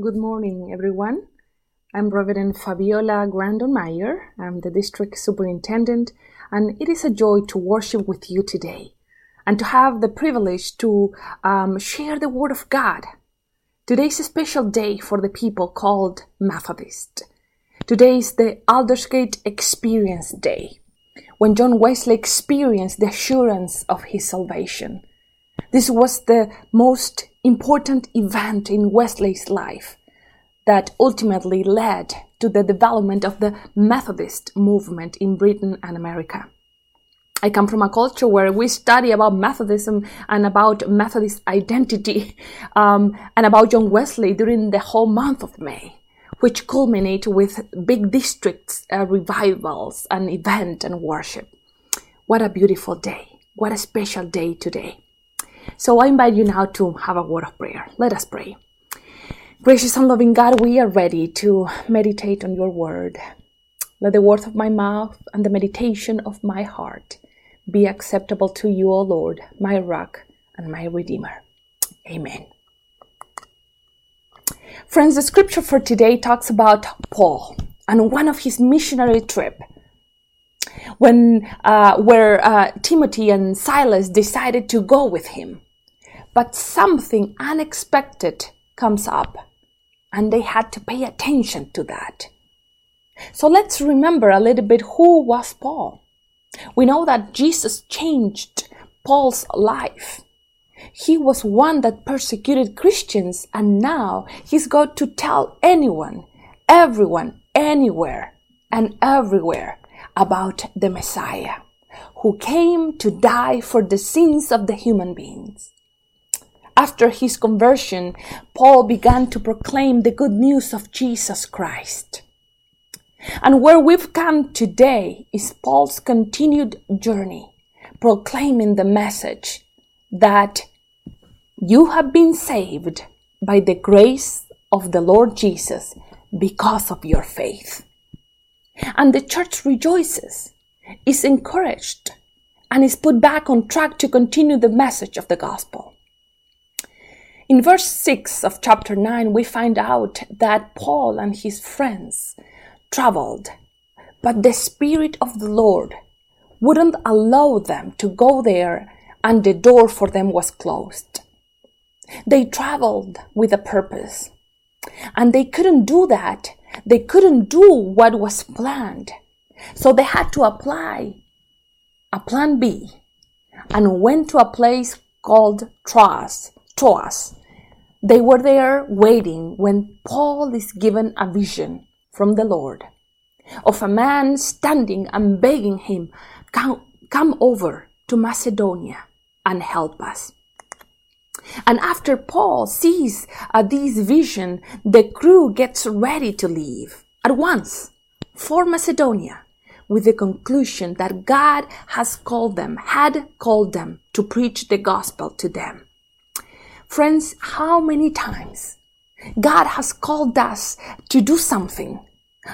Good morning, everyone. I'm Reverend Fabiola Grandon Meyer. I'm the district superintendent, and it is a joy to worship with you today and to have the privilege to um, share the Word of God. Today is a special day for the people called Methodist. Today is the Aldersgate Experience Day, when John Wesley experienced the assurance of his salvation. This was the most important event in Wesley's life that ultimately led to the development of the Methodist movement in Britain and America. I come from a culture where we study about Methodism and about Methodist identity um, and about John Wesley during the whole month of May, which culminate with big districts, uh, revivals, and event and worship. What a beautiful day! What a special day today! So I invite you now to have a word of prayer. Let us pray. Gracious and loving God, we are ready to meditate on your word. Let the words of my mouth and the meditation of my heart be acceptable to you, O Lord, my rock and my redeemer. Amen. Friends, the scripture for today talks about Paul and one of his missionary trip when uh, where uh, Timothy and Silas decided to go with him. But something unexpected comes up, and they had to pay attention to that. So let's remember a little bit who was Paul. We know that Jesus changed Paul's life. He was one that persecuted Christians, and now he's got to tell anyone, everyone, anywhere, and everywhere about the Messiah who came to die for the sins of the human beings. After his conversion, Paul began to proclaim the good news of Jesus Christ. And where we've come today is Paul's continued journey, proclaiming the message that you have been saved by the grace of the Lord Jesus because of your faith. And the church rejoices, is encouraged, and is put back on track to continue the message of the gospel. In verse 6 of chapter 9, we find out that Paul and his friends traveled, but the Spirit of the Lord wouldn't allow them to go there, and the door for them was closed. They traveled with a purpose, and they couldn't do that. They couldn't do what was planned. So they had to apply a plan B and went to a place called Troas. Troas. They were there waiting when Paul is given a vision from the Lord of a man standing and begging him, Come, come over to Macedonia and help us. And after Paul sees uh, this vision, the crew gets ready to leave at once for Macedonia with the conclusion that God has called them, had called them to preach the gospel to them. Friends, how many times God has called us to do something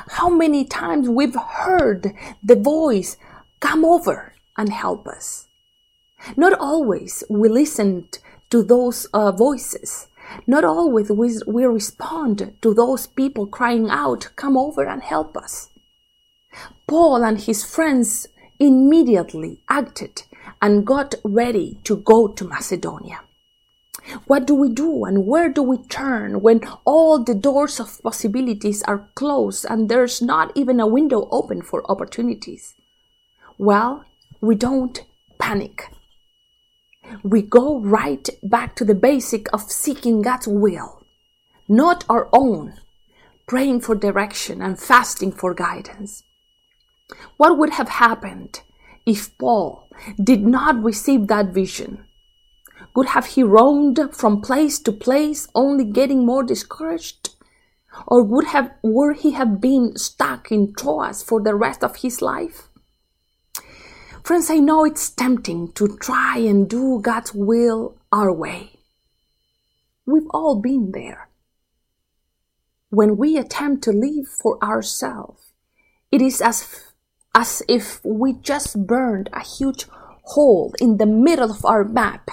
how many times we've heard the voice, come over and help us. Not always we listened to those uh, voices. Not always we, we respond to those people crying out, come over and help us. Paul and his friends immediately acted and got ready to go to Macedonia. What do we do and where do we turn when all the doors of possibilities are closed and there's not even a window open for opportunities? Well, we don't panic. We go right back to the basic of seeking God's will, not our own, praying for direction and fasting for guidance. What would have happened if Paul did not receive that vision? Would have he roamed from place to place, only getting more discouraged? Or would have would he have been stuck in Troas for the rest of his life? Friends, I know it's tempting to try and do God's will our way. We've all been there. When we attempt to live for ourselves, it is as, as if we just burned a huge hole in the middle of our map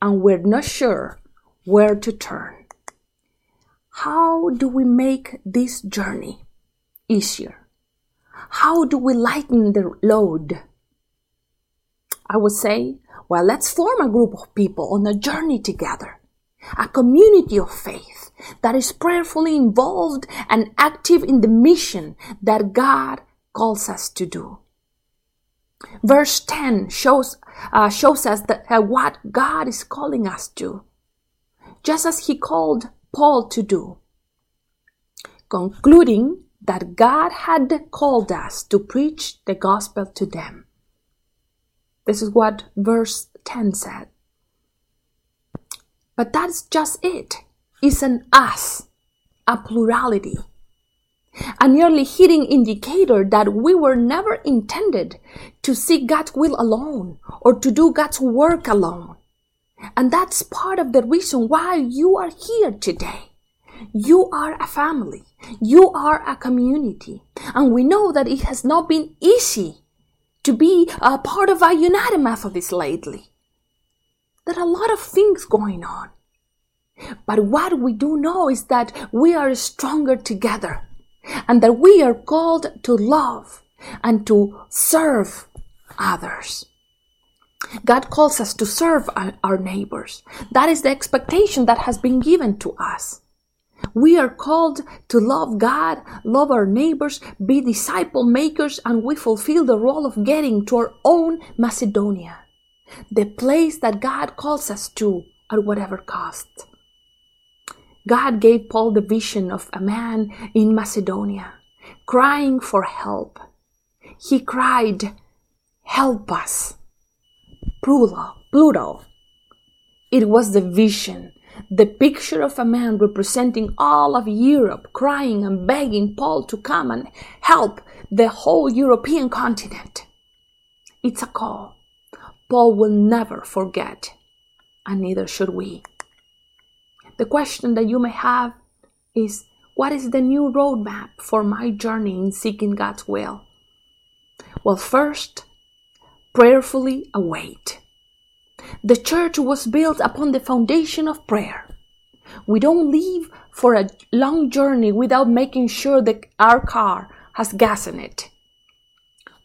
and we're not sure where to turn. how do we make this journey easier? How do we lighten the load? I would say, well, let's form a group of people on a journey together, a community of faith that is prayerfully involved and active in the mission that God calls us to do. Verse 10 shows, uh, shows us that, uh, what God is calling us to, just as He called Paul to do, concluding that God had called us to preach the gospel to them. This is what verse 10 said. But that's just it. An us, a plurality a nearly hidden indicator that we were never intended to see God's will alone or to do God's work alone. And that's part of the reason why you are here today. You are a family. You are a community. And we know that it has not been easy to be a part of a United Methodist lately. There are a lot of things going on. But what we do know is that we are stronger together and that we are called to love and to serve others. God calls us to serve our neighbors. That is the expectation that has been given to us. We are called to love God, love our neighbors, be disciple makers, and we fulfill the role of getting to our own Macedonia, the place that God calls us to at whatever cost. God gave Paul the vision of a man in Macedonia crying for help. He cried, Help us. Plural, plural. It was the vision, the picture of a man representing all of Europe crying and begging Paul to come and help the whole European continent. It's a call Paul will never forget, and neither should we. The question that you may have is what is the new roadmap for my journey in seeking God's will? Well, first, prayerfully await. The church was built upon the foundation of prayer. We don't leave for a long journey without making sure that our car has gas in it.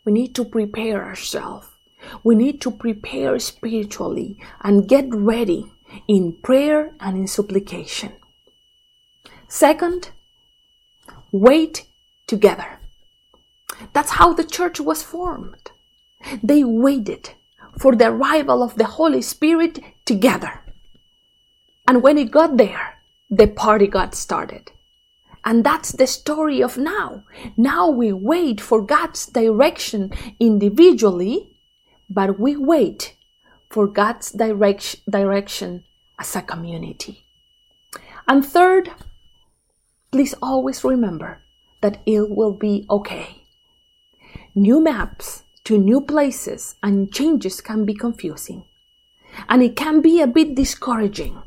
We need to prepare ourselves. We need to prepare spiritually and get ready in prayer and in supplication. Second, wait together. That's how the church was formed. They waited for the arrival of the Holy Spirit together. And when it got there, the party got started. And that's the story of now. Now we wait for God's direction individually, but we wait for God's direct, direction as a community. And third, please always remember that it will be okay. New maps to new places and changes can be confusing. And it can be a bit discouraging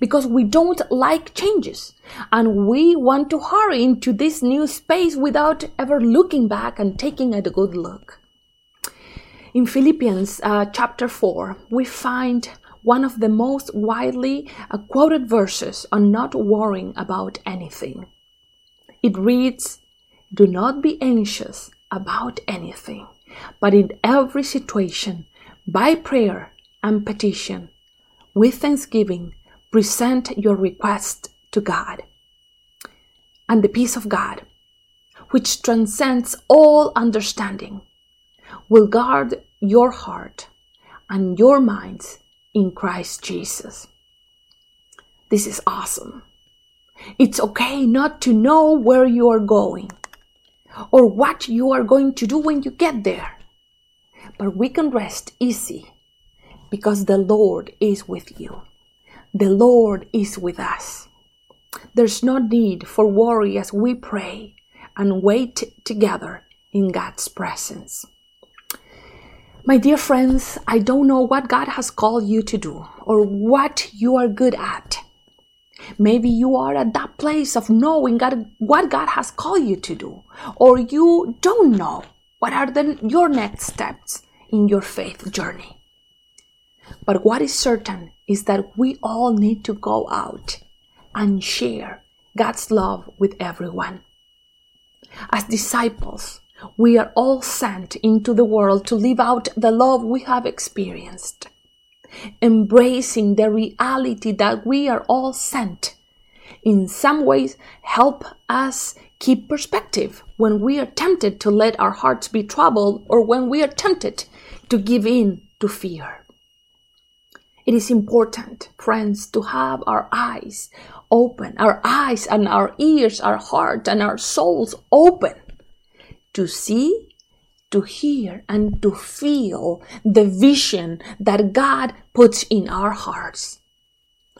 because we don't like changes and we want to hurry into this new space without ever looking back and taking a good look. In Philippians uh, chapter 4, we find one of the most widely uh, quoted verses on not worrying about anything. It reads, Do not be anxious about anything, but in every situation, by prayer and petition, with thanksgiving, present your request to God. And the peace of God, which transcends all understanding, will guard your heart and your minds in Christ Jesus. This is awesome. It's okay not to know where you are going or what you are going to do when you get there. But we can rest easy because the Lord is with you. The Lord is with us. There's no need for worry as we pray and wait together in God's presence. My dear friends, I don't know what God has called you to do or what you are good at. Maybe you are at that place of knowing God, what God has called you to do, or you don't know what are the, your next steps in your faith journey. But what is certain is that we all need to go out and share God's love with everyone. As disciples, we are all sent into the world to live out the love we have experienced, embracing the reality that we are all sent. In some ways, help us keep perspective when we are tempted to let our hearts be troubled or when we are tempted to give in to fear. It is important, friends, to have our eyes open, our eyes and our ears, our heart and our souls open to see, to hear, and to feel the vision that God puts in our hearts.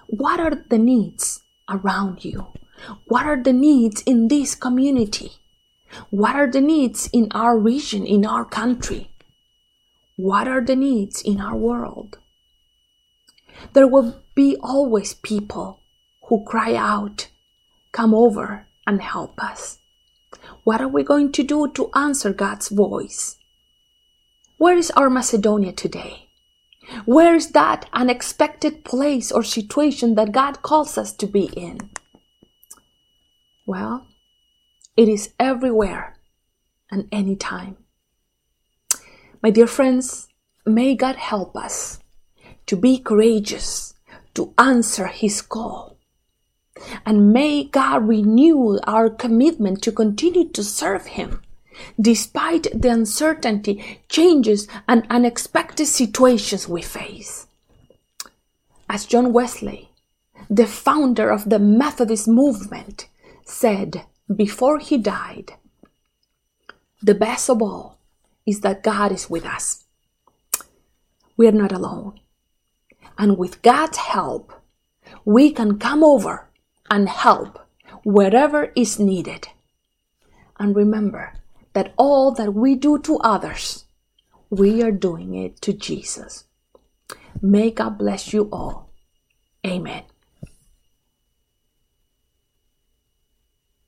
What are the needs around you? What are the needs in this community? What are the needs in our region, in our country? What are the needs in our world? There will be always people who cry out, Come over and help us. What are we going to do to answer God's voice? Where is our Macedonia today? Where is that unexpected place or situation that God calls us to be in? Well, it is everywhere and anytime. My dear friends, may God help us to be courageous, to answer His call. And may God renew our commitment to continue to serve Him despite the uncertainty, changes, and unexpected situations we face. As John Wesley, the founder of the Methodist movement, said before he died, the best of all is that God is with us. We are not alone. And with God's help, we can come over and help wherever is needed. And remember that all that we do to others, we are doing it to Jesus. May God bless you all. Amen.